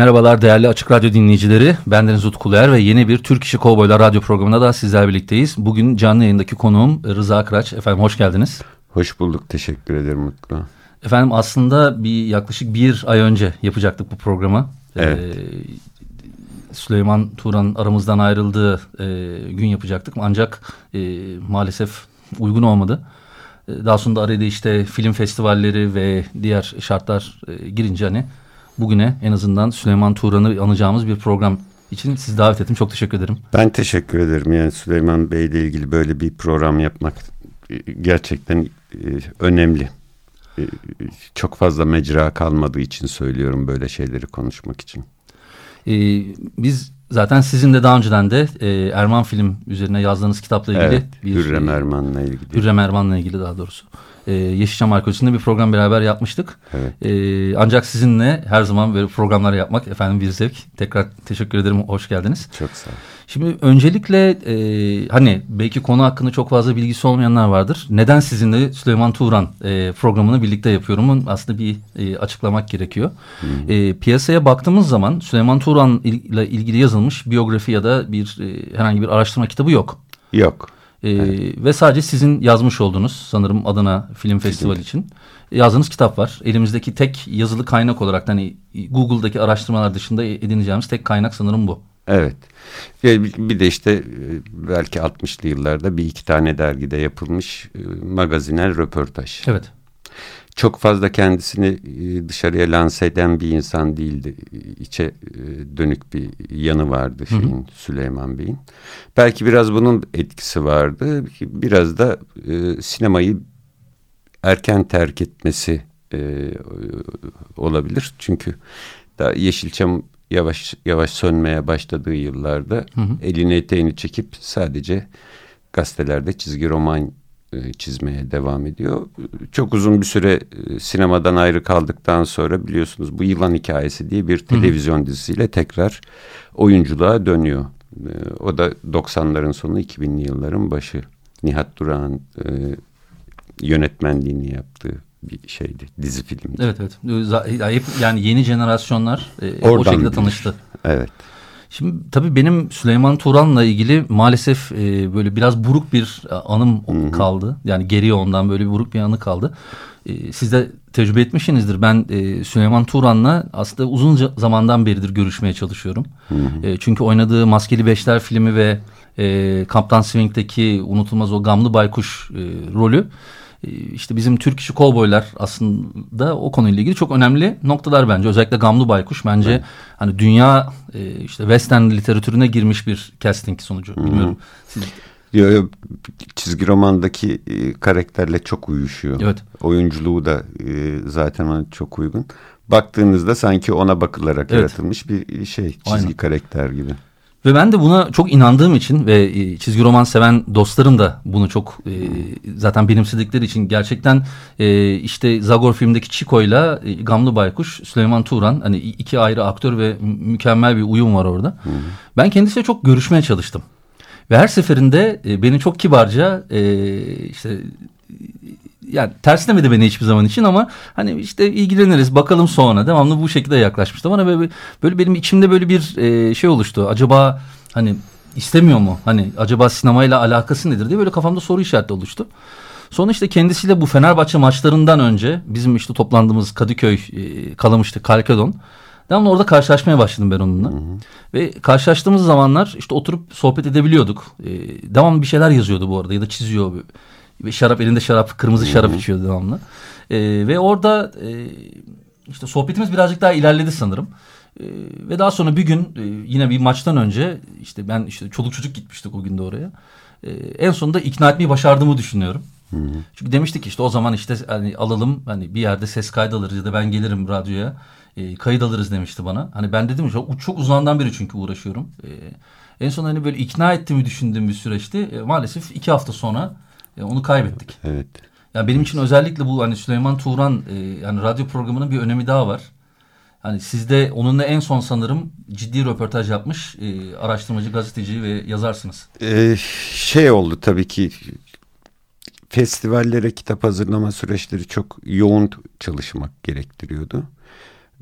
Merhabalar değerli Açık Radyo dinleyicileri. Bendeniz Utku Uluer ve yeni bir Türk İşi Kovboylar Radyo programında da sizler birlikteyiz. Bugün canlı yayındaki konuğum Rıza Kıraç. Efendim hoş geldiniz. Hoş bulduk. Teşekkür ederim Utku. Efendim aslında bir yaklaşık bir ay önce yapacaktık bu programı. Evet. Ee, Süleyman Turan aramızdan ayrıldığı e, gün yapacaktık. Ancak e, maalesef uygun olmadı. E, daha sonra da araya da işte film festivalleri ve diğer şartlar e, girince hani bugüne en azından Süleyman Turan'ı anacağımız bir program için sizi davet ettim. Çok teşekkür ederim. Ben teşekkür ederim. Yani Süleyman Bey ile ilgili böyle bir program yapmak e, gerçekten e, önemli. E, çok fazla mecra kalmadığı için söylüyorum böyle şeyleri konuşmak için. Ee, biz zaten sizin de daha önceden de e, Erman film üzerine yazdığınız kitapla ilgili Evet, bir Hürrem Erman'la ilgili. Hürrem Erman'la ilgili daha doğrusu. Ee, Yeşilçam Arkeolojisi'nde bir program beraber yapmıştık. Evet. Ee, ancak sizinle her zaman böyle programlar yapmak efendim bir zevk. Tekrar teşekkür ederim. Hoş geldiniz. Çok sağ ol. Şimdi öncelikle e, hani belki konu hakkında çok fazla bilgisi olmayanlar vardır. Neden sizinle Süleyman Turan e, programını birlikte yapıyorumun aslında bir e, açıklamak gerekiyor. E, piyasaya baktığımız zaman Süleyman Turan ile ilgili yazılmış biyografi ya da bir e, herhangi bir araştırma kitabı yok. Yok. E, Ve sadece sizin yazmış olduğunuz sanırım Adana Film Festivali için yazdığınız kitap var. Elimizdeki tek yazılı kaynak olarak hani Google'daki araştırmalar dışında edineceğimiz tek kaynak sanırım bu. Evet. Ve bir de işte e, belki 60'lı yıllarda bir iki tane dergide yapılmış e, magazinel röportaj. Evet. Çok fazla kendisini e, dışarıya lanse eden bir insan değildi. İçe e, dönük bir yanı vardı şeyin Süleyman Bey'in. Belki biraz bunun etkisi vardı. Biraz da e, sinemayı erken terk etmesi e, olabilir. Çünkü daha Yeşilçam yavaş yavaş sönmeye başladığı yıllarda elini eteğini çekip sadece gazetelerde çizgi roman e, çizmeye devam ediyor. Çok uzun bir süre e, sinemadan ayrı kaldıktan sonra biliyorsunuz bu Yılan Hikayesi diye bir televizyon dizisiyle tekrar oyunculuğa dönüyor. E, O da 90'ların sonu 2000'li yılların başı. Nihat Duran yönetmenliğini yaptığı bir şeydi, dizi filmdi. Evet evet. Yani yeni jenerasyonlar e, o Oradan şekilde tanıştı. Evet. Şimdi tabii benim Süleyman Turan'la ilgili maalesef e, böyle biraz buruk bir e, anım kaldı. Yani geriye ondan böyle bir buruk bir anı kaldı. E, siz de tecrübe etmişsinizdir. Ben e, Süleyman Turan'la aslında uzun za- zamandan beridir görüşmeye çalışıyorum. E, çünkü oynadığı Maskeli Beşler filmi ve e, Kaptan Swing'deki unutulmaz o gamlı baykuş e, rolü işte bizim Türk işi kovboylar aslında o konuyla ilgili çok önemli noktalar bence. Özellikle Gamlı Baykuş bence hani dünya e, işte western literatürüne girmiş bir casting sonucu. Bilmiyorum. Siz, Yo, yo, çizgi romandaki e, karakterle çok uyuşuyor. Evet. Oyunculuğu da e, zaten ona çok uygun. Baktığınızda sanki ona bakılarak Evet. yaratılmış bir şey, çizgi Aynen. karakter gibi. Ve ben de buna çok inandığım için ve e, çizgi roman seven dostlarım da bunu çok e, zaten benimsedikleri için gerçekten e, işte Zagor filmdeki Chico'yla e, Gamlı Baykuş, Süleyman Turan hani iki ayrı aktör ve mü- mükemmel bir uyum var orada. Ben kendisiyle çok görüşmeye çalıştım. Ve her seferinde e, beni çok kibarca e, işte yani terslemedi beni hiçbir zaman için ama hani işte ilgileniriz bakalım sonra devamlı bu şekilde yaklaşmıştı bana böyle, böyle benim içimde böyle bir e, şey oluştu acaba hani istemiyor mu hani acaba sinemayla alakası nedir diye böyle kafamda soru işareti oluştu. Sonra işte kendisiyle bu Fenerbahçe maçlarından önce bizim işte toplandığımız Kadıköy e, Kalamış'tı Kalkedon. Devamlı orada karşılaşmaya başladım ben onunla. Ve karşılaştığımız zamanlar işte oturup sohbet edebiliyorduk. E, devamlı bir şeyler yazıyordu bu arada ya da çiziyor. Ve şarap elinde şarap, kırmızı şarap içiyordu devamlı. E, ve orada e, işte sohbetimiz birazcık daha ilerledi sanırım. E, ve daha sonra bir gün e, yine bir maçtan önce işte ben işte çoluk çocuk gitmiştik o gün de oraya. E, en sonunda ikna etmeyi başardığımı düşünüyorum. Hı hı. Çünkü demiştik işte o zaman işte hani alalım hani bir yerde ses kaydı alırız ya da ben gelirim radyoya e, kayıt alırız demişti bana. Hani ben dedim çok, çok uzandan beri çünkü uğraşıyorum. E, en son hani böyle ikna ettiğimi düşündüğüm bir süreçti. E, maalesef iki hafta sonra e, onu kaybettik. Evet. Yani benim için özellikle bu hani Süleyman Turan e, yani radyo programının bir önemi daha var. Hani sizde onunla en son sanırım ciddi röportaj yapmış e, araştırmacı, gazeteci ve yazarsınız. Ee, şey oldu tabii ki festivallere kitap hazırlama süreçleri çok yoğun çalışmak gerektiriyordu.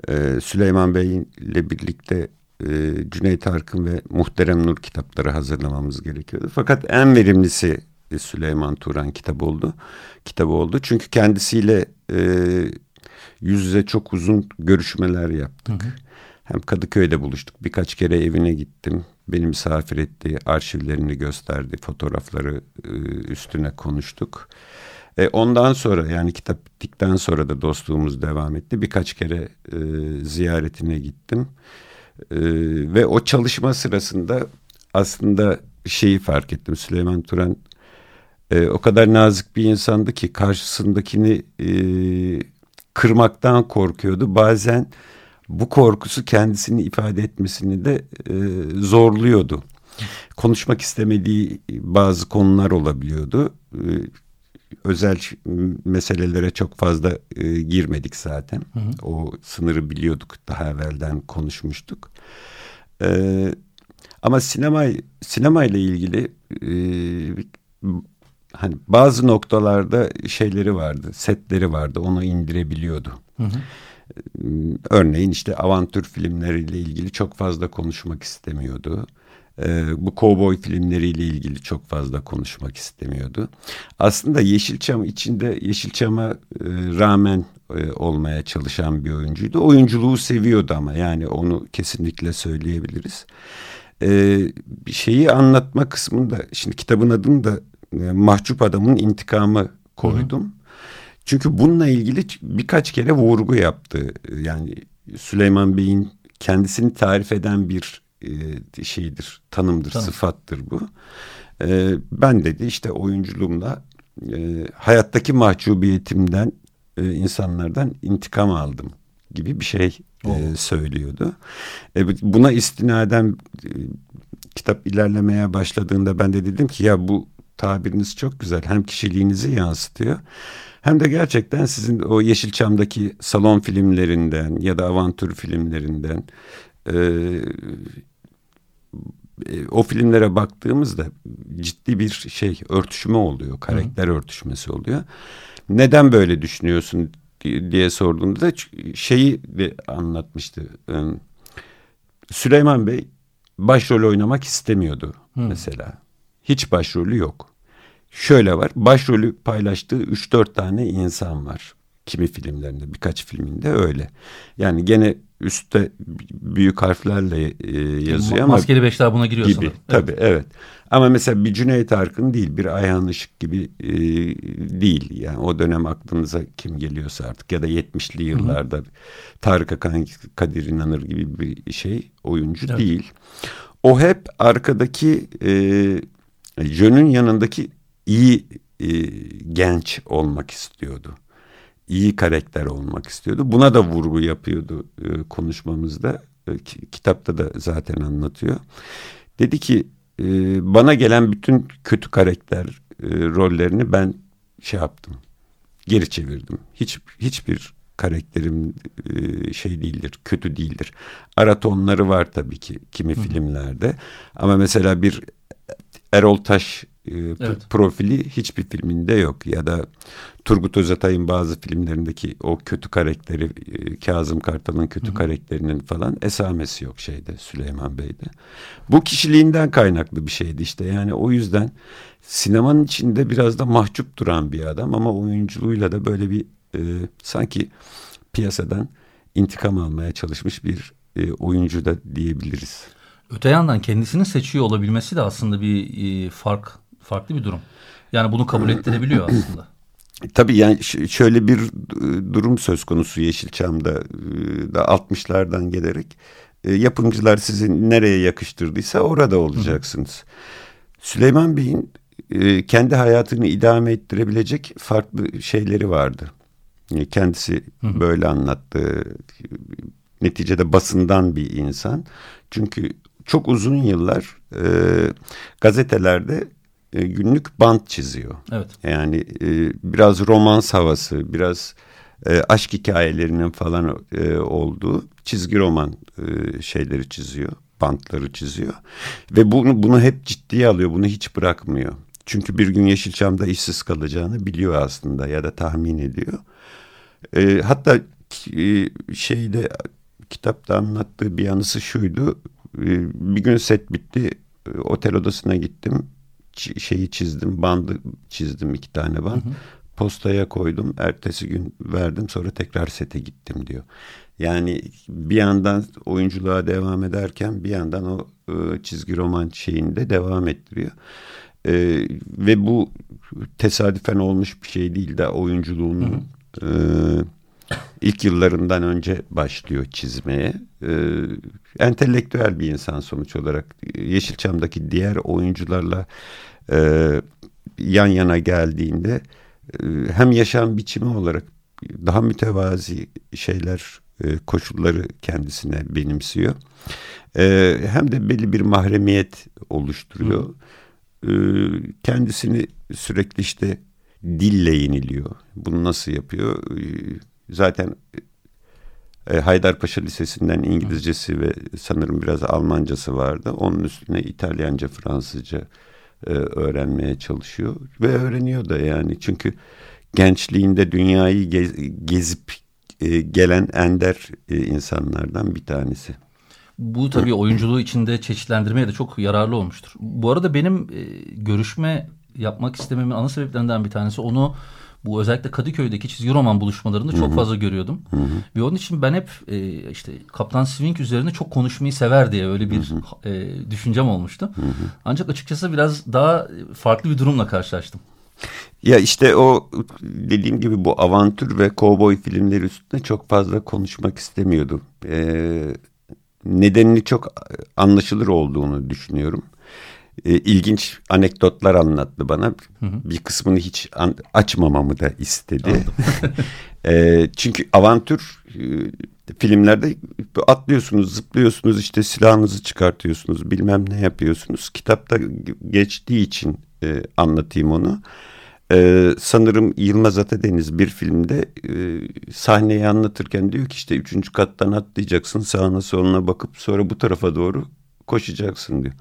Ee, Süleyman Bey ile birlikte e, Cüneyt Arkın ve Muhterem Nur kitapları hazırlamamız gerekiyordu. Fakat en verimlisi Süleyman Turan kitabı oldu. Kitabı oldu. Çünkü kendisiyle e, yüz yüze çok uzun görüşmeler yaptık. Hı hı. Hem Kadıköy'de buluştuk. Birkaç kere evine gittim. Beni misafir etti. Arşivlerini gösterdi. Fotoğrafları e, üstüne konuştuk. E, ondan sonra yani kitap bittikten sonra da dostluğumuz devam etti. Birkaç kere e, ziyaretine gittim. E, ve o çalışma sırasında aslında şeyi fark ettim. Süleyman Turan e, o kadar nazik bir insandı ki karşısındakini e, kırmaktan korkuyordu. Bazen bu korkusu kendisini ifade etmesini de e, zorluyordu. Konuşmak istemediği bazı konular olabiliyordu. E, özel meselelere çok fazla e, girmedik zaten. Hı hı. O sınırı biliyorduk daha evvelden konuşmuştuk. E, ama sinema sinema ile ilgili e, hani bazı noktalarda şeyleri vardı, setleri vardı. Onu indirebiliyordu. Hı hı. Örneğin işte avantür filmleriyle ilgili çok fazla konuşmak istemiyordu. Ee, bu kovboy filmleriyle ilgili çok fazla konuşmak istemiyordu. Aslında Yeşilçam içinde Yeşilçam'a e, rağmen e, olmaya çalışan bir oyuncuydu. Oyunculuğu seviyordu ama yani onu kesinlikle söyleyebiliriz. Ee, şeyi anlatma kısmında şimdi kitabın adını da e, mahcup adamın intikamı koydum. Hı hı. Çünkü bununla ilgili birkaç kere vurgu yaptı. Yani Süleyman Bey'in kendisini tarif eden bir e, şeydir, tanımdır, Tanım. sıfattır bu. E, ben dedi işte oyunculuğumla e, hayattaki mahcubiyetimden e, insanlardan intikam aldım gibi bir şey e, söylüyordu. E, buna istinaden e, kitap ilerlemeye başladığında ben de dedim ki ya bu tabiriniz çok güzel. Hem kişiliğinizi yansıtıyor hem de gerçekten sizin o Yeşilçam'daki salon filmlerinden ya da avantür filmlerinden e, e, o filmlere baktığımızda ciddi bir şey örtüşme oluyor. Karakter Hı. örtüşmesi oluyor. Neden böyle düşünüyorsun diye sorduğumda şeyi de anlatmıştı. Süleyman Bey başrol oynamak istemiyordu Hı. mesela. Hiç başrolü yok. Şöyle var. Başrolü paylaştığı 3-4 tane insan var. Kimi filmlerinde birkaç filminde öyle. Yani gene üstte büyük harflerle e, yazıyor ama. Maskeli Beşler buna giriyor gibi. sanırım. Tabii evet. evet. Ama mesela bir Cüneyt Arkın değil bir Ayhan Işık gibi e, değil. Yani o dönem aklınıza kim geliyorsa artık ya da 70'li yıllarda Hı -hı. Tarık Akan Kadir İnanır gibi bir şey oyuncu evet. değil. O hep arkadaki e, Jön'ün yanındaki iyi e, genç olmak istiyordu. İyi karakter olmak istiyordu. Buna da vurgu yapıyordu e, konuşmamızda. E, kitapta da zaten anlatıyor. Dedi ki e, bana gelen bütün kötü karakter e, rollerini ben şey yaptım. Geri çevirdim. Hiç hiçbir karakterim e, şey değildir, kötü değildir. Ara tonları var tabii ki kimi Hı. filmlerde. Ama mesela bir Erol Taş e, evet. profili hiçbir filminde yok. Ya da Turgut Özatay'ın bazı filmlerindeki o kötü karakteri, e, Kazım Kartal'ın kötü Hı -hı. karakterinin falan esamesi yok şeyde Süleyman Bey'de. Bu kişiliğinden kaynaklı bir şeydi işte. Yani o yüzden sinemanın içinde biraz da mahcup duran bir adam ama oyunculuğuyla da böyle bir e, sanki piyasadan intikam almaya çalışmış bir e, oyuncu da diyebiliriz. Öte yandan kendisini seçiyor olabilmesi de aslında bir e, fark farklı bir durum. Yani bunu kabul ettirebiliyor aslında. Tabii yani şöyle bir e, durum söz konusu Yeşilçam'da e, da 60'lardan gelerek e, yapımcılar sizi nereye yakıştırdıysa orada olacaksınız. Süleyman Bey'in kendi hayatını idame ettirebilecek farklı şeyleri vardı. Kendisi böyle anlattı. Neticede basından bir insan. Çünkü çok uzun yıllar e, gazetelerde e, günlük bant çiziyor. Evet. Yani e, biraz romans havası, biraz e, aşk hikayelerinin falan e, olduğu çizgi roman e, şeyleri çiziyor, bantları çiziyor ve bunu bunu hep ciddiye alıyor, bunu hiç bırakmıyor. Çünkü bir gün Yeşilçam'da işsiz kalacağını biliyor aslında ya da tahmin ediyor. E, hatta e, şeyde kitapta anlattığı bir anısı şuydu. E, bir gün set bitti, e, otel odasına gittim, şeyi çizdim, bandı çizdim iki tane band. Hı hı postaya koydum. Ertesi gün verdim sonra tekrar sete gittim diyor. Yani bir yandan oyunculuğa devam ederken bir yandan o e, çizgi roman şeyinde devam ettiriyor. E, ve bu tesadüfen olmuş bir şey değil de oyunculuğunun E, ilk yıllarından önce başlıyor çizmeye. E, entelektüel bir insan sonuç olarak. Yeşilçam'daki diğer oyuncularla e, yan yana geldiğinde ee, hem yaşam biçimi olarak daha mütevazi şeyler, e, koşulları kendisine benimsiyor. Ee, hem de belli bir mahremiyet oluşturuyor. Ee, kendisini sürekli işte dille yeniliyor. Bunu nasıl yapıyor? Zaten e, Haydarpaşa Lisesi'nden İngilizcesi ve sanırım biraz Almancası vardı. Onun üstüne İtalyanca, Fransızca e, öğrenmeye çalışıyor ve öğreniyor da yani çünkü gençliğinde dünyayı gez, gezip e, gelen ender e, insanlardan bir tanesi. Bu tabii oyunculuğu içinde çeşitlendirmeye de çok yararlı olmuştur. Bu arada benim e, görüşme yapmak istememin ana sebeplerinden bir tanesi onu bu özellikle Kadıköy'deki çizgi roman buluşmalarında çok fazla görüyordum. Hı hı. Ve onun için ben hep e, işte Kaptan Swing üzerine çok konuşmayı sever diye öyle bir hı hı. E, düşüncem olmuştu. Hı hı. Ancak açıkçası biraz daha farklı bir durumla karşılaştım. Ya işte o dediğim gibi bu avantür ve kovboy filmleri üstünde çok fazla konuşmak istemiyordum. Ee, nedenini çok anlaşılır olduğunu düşünüyorum e, ilginç anekdotlar anlattı bana. Hı hı. Bir kısmını hiç an, açmamamı da istedi. e, çünkü avantür e, filmlerde atlıyorsunuz, zıplıyorsunuz, işte silahınızı çıkartıyorsunuz, bilmem ne yapıyorsunuz. Kitapta geçtiği için e, anlatayım onu. Ee, sanırım Yılmaz Atadeniz bir filmde e, sahneyi anlatırken diyor ki işte üçüncü kattan atlayacaksın sağına soluna bakıp sonra bu tarafa doğru koşacaksın diyor.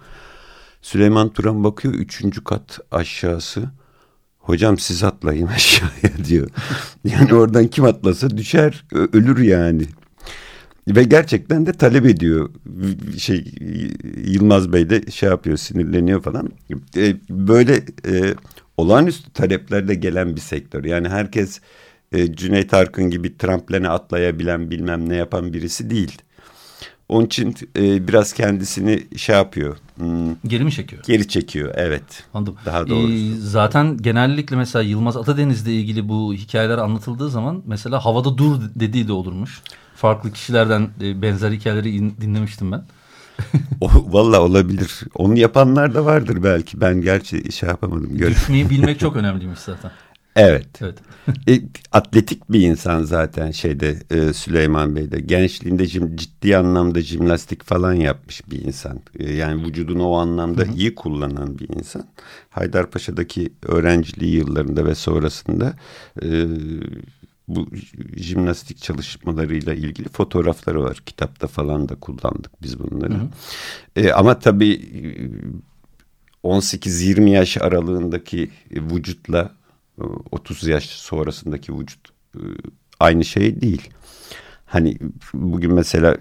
Süleyman Turan bakıyor üçüncü kat aşağısı. Hocam siz atlayın aşağıya diyor. Yani oradan kim atlasa düşer ölür yani. Ve gerçekten de talep ediyor. Şey Yılmaz Bey de şey yapıyor sinirleniyor falan. E, böyle e, olağanüstü taleplerle gelen bir sektör. Yani herkes e, Cüneyt Arkın gibi tramplene atlayabilen bilmem ne yapan birisi değil. Onun için e, biraz kendisini şey yapıyor. Hmm, geri mi çekiyor? Geri çekiyor evet. Anladım. Daha doğrusu. Ee, zaten genellikle mesela Yılmaz Atadeniz'le ilgili bu hikayeler anlatıldığı zaman mesela havada dur dediği de olurmuş. Farklı kişilerden e, benzer hikayeleri in, dinlemiştim ben. o, vallahi olabilir. Onu yapanlar da vardır belki. Ben gerçi şey yapamadım. Düşmeyi bilmek çok önemliymiş zaten. Evet. evet. e, atletik bir insan zaten şeyde e, Süleyman Bey'de. Gençliğinde ciddi anlamda jimnastik falan yapmış bir insan. E, yani vücudunu o anlamda Hı -hı. iyi kullanan bir insan. Haydarpaşa'daki öğrenciliği yıllarında ve sonrasında e, bu jimnastik çalışmalarıyla ilgili fotoğrafları var. Kitapta falan da kullandık biz bunları. Hı hı. E, ama tabii 18-20 yaş aralığındaki vücutla 30 yaş sonrasındaki vücut e, aynı şey değil. Hani bugün mesela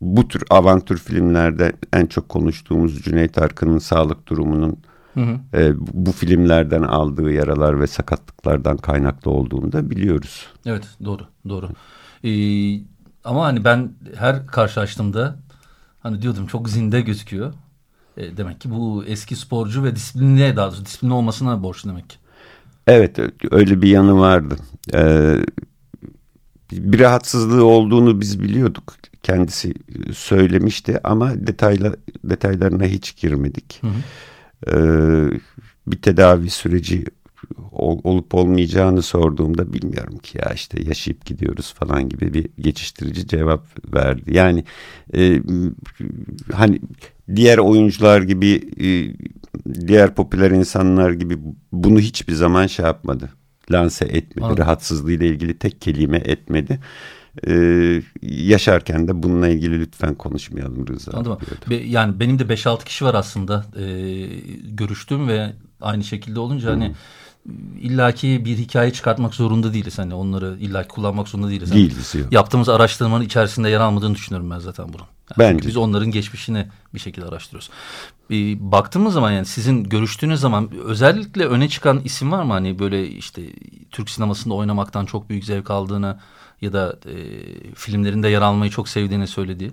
bu tür avantür filmlerde en çok konuştuğumuz Cüneyt Arkın'ın sağlık durumunun hı hı. E, bu filmlerden aldığı yaralar ve sakatlıklardan kaynaklı olduğunu da biliyoruz. Evet doğru doğru. Ee, ama hani ben her karşılaştığımda hani diyordum çok zinde gözüküyor. E, demek ki bu eski sporcu ve disiplinli daha doğrusu disiplinli olmasına borçlu demek ki. Evet öyle bir yanı vardı. Ee, bir rahatsızlığı olduğunu biz biliyorduk. Kendisi söylemişti ama detayla detaylarına hiç girmedik. Hı hı. Ee, bir tedavi süreci olup olmayacağını sorduğumda bilmiyorum ki ya işte yaşayıp gidiyoruz falan gibi bir geçiştirici cevap verdi. Yani e, hani diğer oyuncular gibi e, diğer popüler insanlar gibi bunu hiçbir zaman şey yapmadı. Lanse etmedi. Anladım. Rahatsızlığıyla ilgili tek kelime etmedi. Ee, yaşarken de bununla ilgili lütfen konuşmayalım Rıza. Anladım. Be, yani benim de 5-6 kişi var aslında e, görüştüm ve aynı şekilde olunca hani hmm. hani illaki bir hikaye çıkartmak zorunda değiliz. Hani onları illaki kullanmak zorunda değiliz. Hani değiliz. Yok. Yaptığımız araştırmanın içerisinde yer almadığını düşünüyorum ben zaten bunun. Yani Bence. Biz onların geçmişini bir şekilde araştırıyoruz. Bir baktığımız zaman yani sizin görüştüğünüz zaman özellikle öne çıkan isim var mı? Hani böyle işte Türk sinemasında oynamaktan çok büyük zevk aldığını ya da e, filmlerinde yer almayı çok sevdiğini söylediği.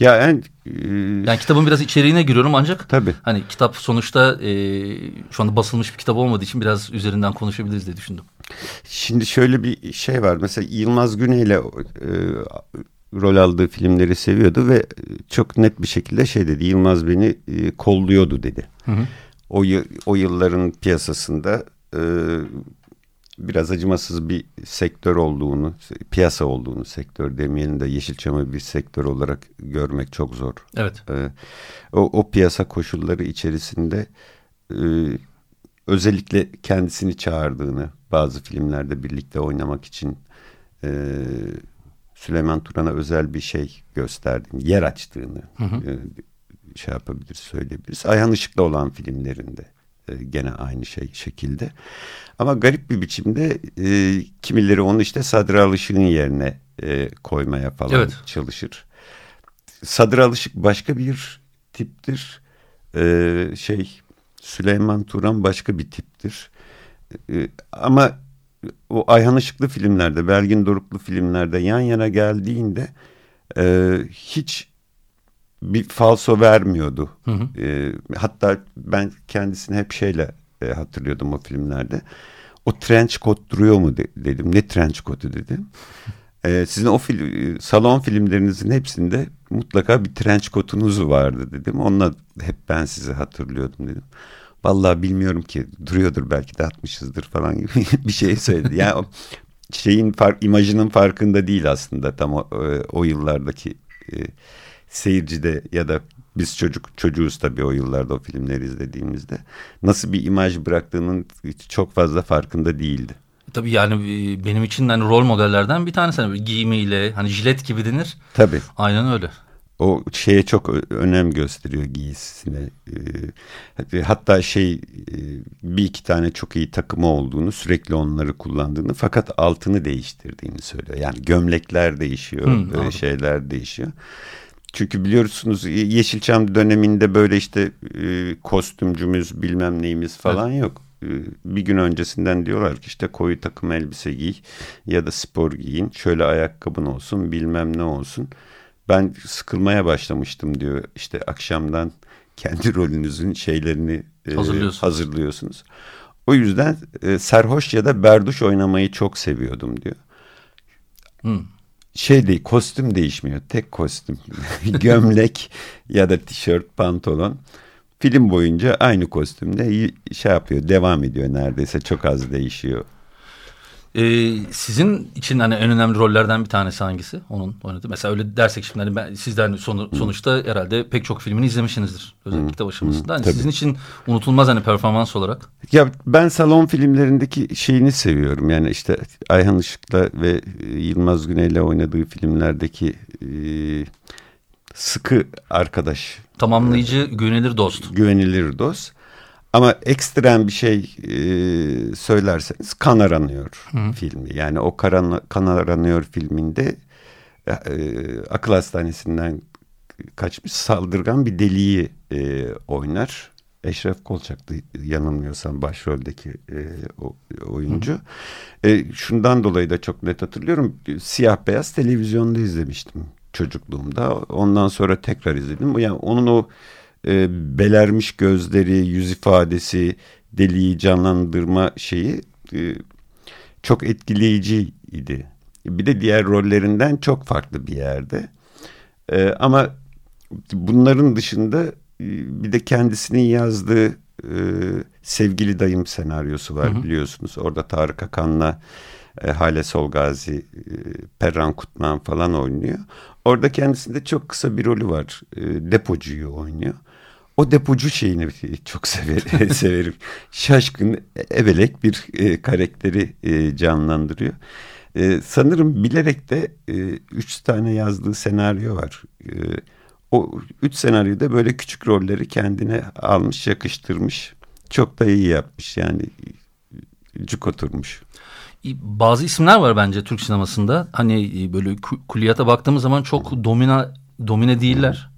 Ya yani, e, yani kitabın biraz içeriğine giriyorum ancak tabii. hani kitap sonuçta e, şu anda basılmış bir kitap olmadığı için biraz üzerinden konuşabiliriz diye düşündüm. Şimdi şöyle bir şey var. Mesela Yılmaz Güney ile e, rol aldığı filmleri seviyordu ve çok net bir şekilde şey dedi. Yılmaz beni e, kolluyordu dedi. Hı hı. O, o yılların piyasasında e, biraz acımasız bir sektör olduğunu, piyasa olduğunu, sektör demeyelim de Yeşilçam'ı bir sektör olarak görmek çok zor. Evet. Ee, o, o piyasa koşulları içerisinde e, özellikle kendisini çağırdığını bazı filmlerde birlikte oynamak için e, Süleyman Turan'a özel bir şey gösterdiğini, yer açtığını hı hı. E, şey yapabiliriz, söyleyebiliriz. Ayhan Işık'la olan filmlerinde gene aynı şey şekilde. Ama garip bir biçimde e, kimileri onu işte Sadri Alışık'ın yerine e, koymaya falan evet. çalışır. Sadri Alışık başka bir tiptir. E, şey Süleyman Turan başka bir tiptir. E, ama o Ayhan Işıklı filmlerde, Belgin Doruklu filmlerde yan yana geldiğinde e, hiç bir falso vermiyordu. Hı hı. E, hatta ben kendisini hep şeyle e, hatırlıyordum o filmlerde. O trench coat duruyor mu de, dedim. Ne trench coat'u dedim. E, sizin o fil, salon filmlerinizin hepsinde mutlaka bir trench coat'unuz vardı dedim. Onunla hep ben sizi hatırlıyordum dedim. Vallahi bilmiyorum ki duruyordur belki de atmışızdır falan gibi bir şey söyledi. Yani o şeyin fark, imajının farkında değil aslında tam o, e, o yıllardaki e, seyircide ya da biz çocuk çocuğuz tabii o yıllarda o filmleri izlediğimizde nasıl bir imaj bıraktığının çok fazla farkında değildi. Tabii yani e, benim için hani rol modellerden bir tanesi hani giyimiyle hani jilet gibi denir. Tabii. Aynen öyle. O şeye çok önem gösteriyor giysisine. E, hatta şey e, bir iki tane çok iyi takımı olduğunu sürekli onları kullandığını fakat altını değiştirdiğini söylüyor. Yani gömlekler değişiyor, hmm, şeyler değişiyor. Çünkü biliyorsunuz Yeşilçam döneminde böyle işte e, kostümcümüz bilmem neyimiz falan evet. yok. E, bir gün öncesinden diyorlar ki işte koyu takım elbise giy ya da spor giyin. Şöyle ayakkabın olsun bilmem ne olsun. Ben sıkılmaya başlamıştım diyor işte akşamdan kendi rolünüzün şeylerini e, hazırlıyorsunuz. O yüzden e, serhoş ya da berduş oynamayı çok seviyordum diyor. Hmm şey değil kostüm değişmiyor. Tek kostüm. Gömlek ya da tişört pantolon. Film boyunca aynı kostümde şey yapıyor devam ediyor neredeyse. Çok az değişiyor ee, sizin için hani en önemli rollerden bir tanesi hangisi? Onun oynadığı. Mesela öyle dersek şimdi hani ben sizden son, sonuçta herhalde pek çok filmini izlemişsinizdir. Özellikle kitap aşamasında. Hani sizin için unutulmaz hani performans olarak. Ya ben salon filmlerindeki şeyini seviyorum. Yani işte Ayhan Işık'la ve e, Yılmaz Güney'le oynadığı filmlerdeki e, sıkı arkadaş. Tamamlayıcı, e, güvenilir dost. Güvenilir dost. Ama ekstrem bir şey e, söylerseniz kan aranıyor Hı. filmi. Yani o karan, kan aranıyor filminde e, akıl hastanesinden kaçmış saldırgan bir deliği e, oynar. Eşref Kolçak'tı yanılmıyorsam başroldeki e, o, oyuncu. E, şundan dolayı da çok net hatırlıyorum. Siyah beyaz televizyonda izlemiştim çocukluğumda. Ondan sonra tekrar izledim. Yani onun o e, belermiş gözleri, yüz ifadesi, deliği canlandırma şeyi e, çok etkileyiciydi. Bir de diğer rollerinden çok farklı bir yerde. E, ama bunların dışında e, bir de kendisinin yazdığı e, Sevgili Dayım senaryosu var hı hı. biliyorsunuz. Orada Tarık Akan'la e, Hale Solgazi, e, Perran Kutman falan oynuyor. Orada kendisinde çok kısa bir rolü var. E, depocuyu oynuyor. O depocu şeyini çok sever, severim. Şaşkın, ebelek bir e, karakteri e, canlandırıyor. E, sanırım bilerek de e, üç tane yazdığı senaryo var. E, o üç senaryoda böyle küçük rolleri kendine almış, yakıştırmış. Çok da iyi yapmış yani. Cuk oturmuş bazı isimler var bence Türk sinemasında. Hani böyle kulliyata baktığımız zaman çok domina domine değiller.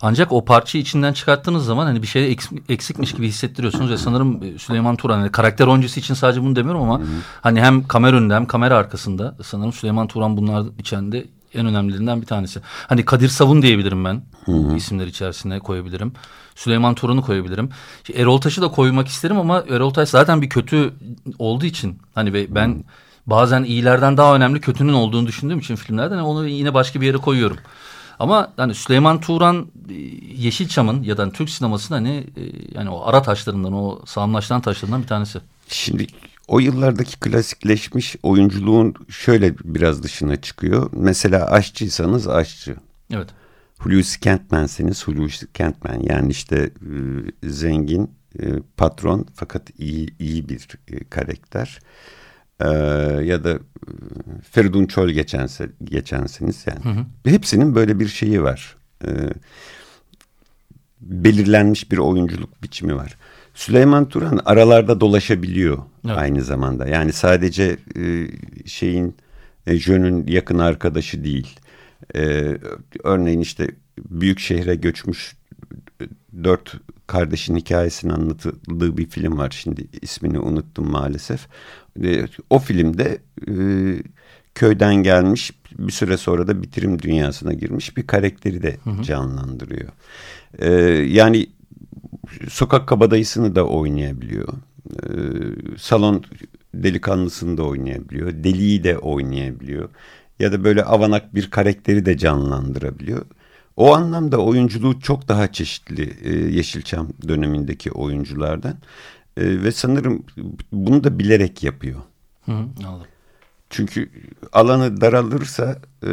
Ancak o parçayı içinden çıkarttığınız zaman hani bir şey eksikmiş gibi hissettiriyorsunuz ve sanırım e, Süleyman Turan hani karakter oyuncusu için sadece bunu demiyorum ama hı hı. hani hem kamera önünde hem kamera arkasında sanırım Süleyman Turan bunlar içinde en önemlilerinden bir tanesi. Hani Kadir Savun diyebilirim ben. Hı hı. isimler içerisine koyabilirim. Süleyman Turan'ı koyabilirim. Erol Taş'ı da koymak isterim ama Erol Taş zaten bir kötü olduğu için hani ben hı. bazen iyilerden daha önemli kötünün olduğunu düşündüğüm için filmlerden onu yine başka bir yere koyuyorum. Ama hani Süleyman Turan e, Yeşilçam'ın ya da Türk sinemasının hani e, yani o ara taşlarından o sağlamlaştıran taşlarından bir tanesi. Şimdi o yıllardaki klasikleşmiş oyunculuğun şöyle biraz dışına çıkıyor. Mesela aşçıysanız aşçı. Evet. Hulusi Kentmen'seniz Hulusi Kentmen. Yani işte e, zengin e, patron fakat iyi iyi bir e, karakter. E, ya da e, Feridun Çol geçense, geçensiniz yani. Hı hı. Hepsinin böyle bir şeyi var. E, belirlenmiş bir oyunculuk biçimi var. Süleyman Turan aralarda dolaşabiliyor evet. aynı zamanda. Yani sadece e, şeyin e, Jön'ün yakın arkadaşı değil. E, örneğin işte büyük şehre göçmüş dört kardeşin hikayesini anlatıldığı bir film var. Şimdi ismini unuttum maalesef. O filmde e, köyden gelmiş bir süre sonra da bitirim dünyasına girmiş bir karakteri de hı hı. canlandırıyor. E, yani sokak kabadayısını da oynayabiliyor. E, salon delikanlısını da oynayabiliyor. Deliyi de oynayabiliyor. Ya da böyle avanak bir karakteri de canlandırabiliyor. O anlamda oyunculuğu çok daha çeşitli e, Yeşilçam dönemindeki oyunculardan. E, ve sanırım bunu da bilerek yapıyor. Hı, anladım. Çünkü alanı daralırsa e,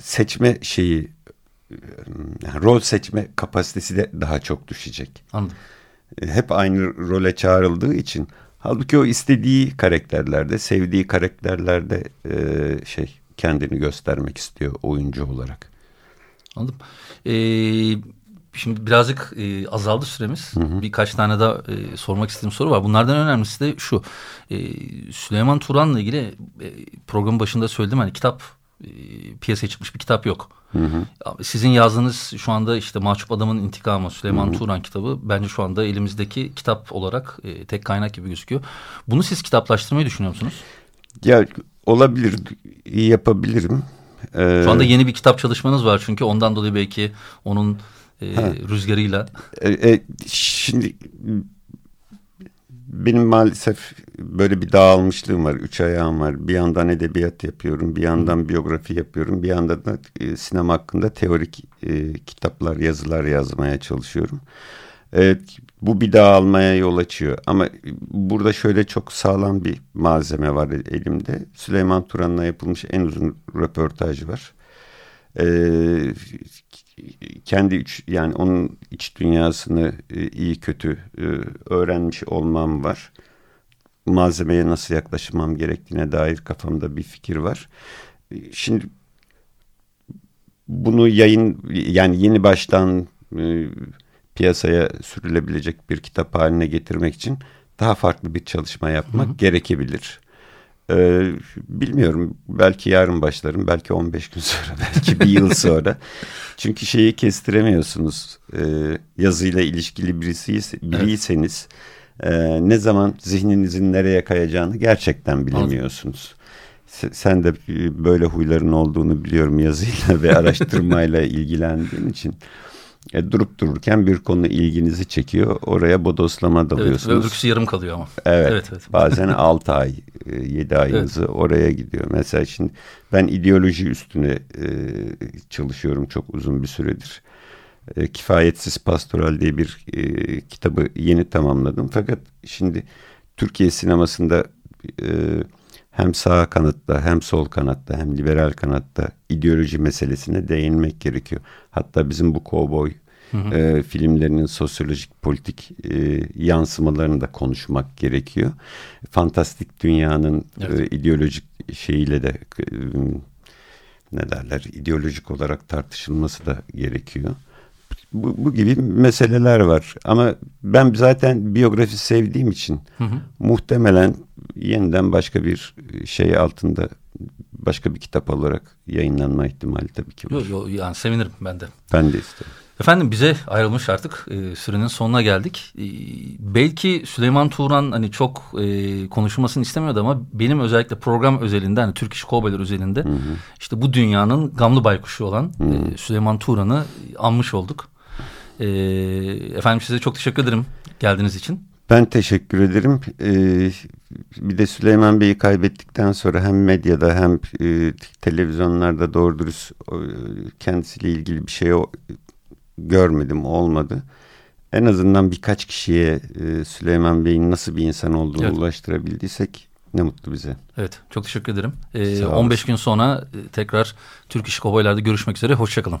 seçme şeyi yani rol seçme kapasitesi de daha çok düşecek. Anladım. E, hep aynı role çağrıldığı için halbuki o istediği karakterlerde, sevdiği karakterlerde e, şey kendini göstermek istiyor oyuncu olarak. Anladım. Ee, şimdi birazcık e, azaldı süremiz. Hı hı. Birkaç tane daha e, sormak istediğim soru var. Bunlardan önemlisi de şu. E, Süleyman Turan'la ilgili e, programın başında söyledim. Hani kitap e, piyasaya çıkmış bir kitap yok. Hı hı. Sizin yazdığınız şu anda işte Mahcup Adamın İntikamı Süleyman hı hı. Turan kitabı bence şu anda elimizdeki kitap olarak e, tek kaynak gibi gözüküyor. Bunu siz kitaplaştırmayı düşünüyor musunuz? Ya olabilir, yapabilirim. Ee, Şu anda yeni bir kitap çalışmanız var çünkü ondan dolayı belki onun e, rüzgarıyla. E, e, şimdi benim maalesef böyle bir dağılmışlığım var. Üç ayağım var. Bir yandan edebiyat yapıyorum. Bir yandan biyografi yapıyorum. Bir yandan da e, sinema hakkında teorik e, kitaplar, yazılar yazmaya çalışıyorum. Evet, bu bir dağılmaya yol açıyor. Ama burada şöyle çok sağlam bir malzeme var elimde. Süleyman Turan'la yapılmış en uzun röportaj var. Ee, kendi iç, yani onun iç dünyasını e, iyi kötü e, öğrenmiş olmam var. Malzemeye nasıl yaklaşmam gerektiğine dair kafamda bir fikir var. Şimdi bunu yayın yani yeni baştan e, piyasaya sürülebilecek bir kitap haline getirmek için daha farklı bir çalışma yapmak hı hı. gerekebilir. Ee, bilmiyorum belki yarın başlarım belki 15 gün sonra belki bir yıl sonra. Çünkü şeyi kestiremiyorsunuz ee, yazıyla ilişkili birisi, biriyseniz evet. e, ne zaman zihninizin nereye kayacağını gerçekten bilemiyorsunuz. Sen de böyle huyların olduğunu biliyorum yazıyla ve araştırmayla ilgilendiğin için. E, durup dururken bir konu ilginizi çekiyor. Oraya bodoslama dalıyorsunuz. Evet, öbürküsü yarım kalıyor ama. Evet. evet, evet. Bazen 6 ay, 7 e, ayınızı evet. oraya gidiyor. Mesela şimdi ben ideoloji üstüne e, çalışıyorum çok uzun bir süredir. e, Kifayetsiz Pastoral diye bir e, kitabı yeni tamamladım. Fakat şimdi Türkiye sinemasında e, hem sağ kanatta hem sol kanatta hem liberal kanatta ideoloji meselesine değinmek gerekiyor. Hatta bizim bu kovboy E, filmlerinin sosyolojik politik e, yansımalarını da konuşmak gerekiyor. Fantastik dünyanın evet. e, ideolojik şeyiyle de e, ne derler ideolojik olarak tartışılması da gerekiyor. Bu, bu gibi meseleler var ama ben zaten biyografi sevdiğim için hı hı. muhtemelen yeniden başka bir şey altında başka bir kitap olarak yayınlanma ihtimali tabii ki var. Yok yok yani sevinirim ben de. Ben de isterim. Efendim bize ayrılmış artık e, sürenin sonuna geldik. E, belki Süleyman Turan hani çok e, konuşulmasını istemiyordu ama benim özellikle program özelinde hani Türk İş Kovboylar özelinde hı hı. işte bu dünyanın gamlı baykuşu olan e, Süleyman Turan'ı anmış olduk. E, efendim size çok teşekkür ederim geldiğiniz için. Ben teşekkür ederim. Ee, bir de Süleyman Bey'i kaybettikten sonra hem medyada hem e, televizyonlarda doğru dürüst e, kendisiyle ilgili bir şey görmedim, olmadı. En azından birkaç kişiye e, Süleyman Bey'in nasıl bir insan olduğunu evet. ulaştırabildiysek ne mutlu bize. Evet, çok teşekkür ederim. Ee, 15 gün sonra e, tekrar Türk İş Kovboylar'da görüşmek üzere. Hoşçakalın.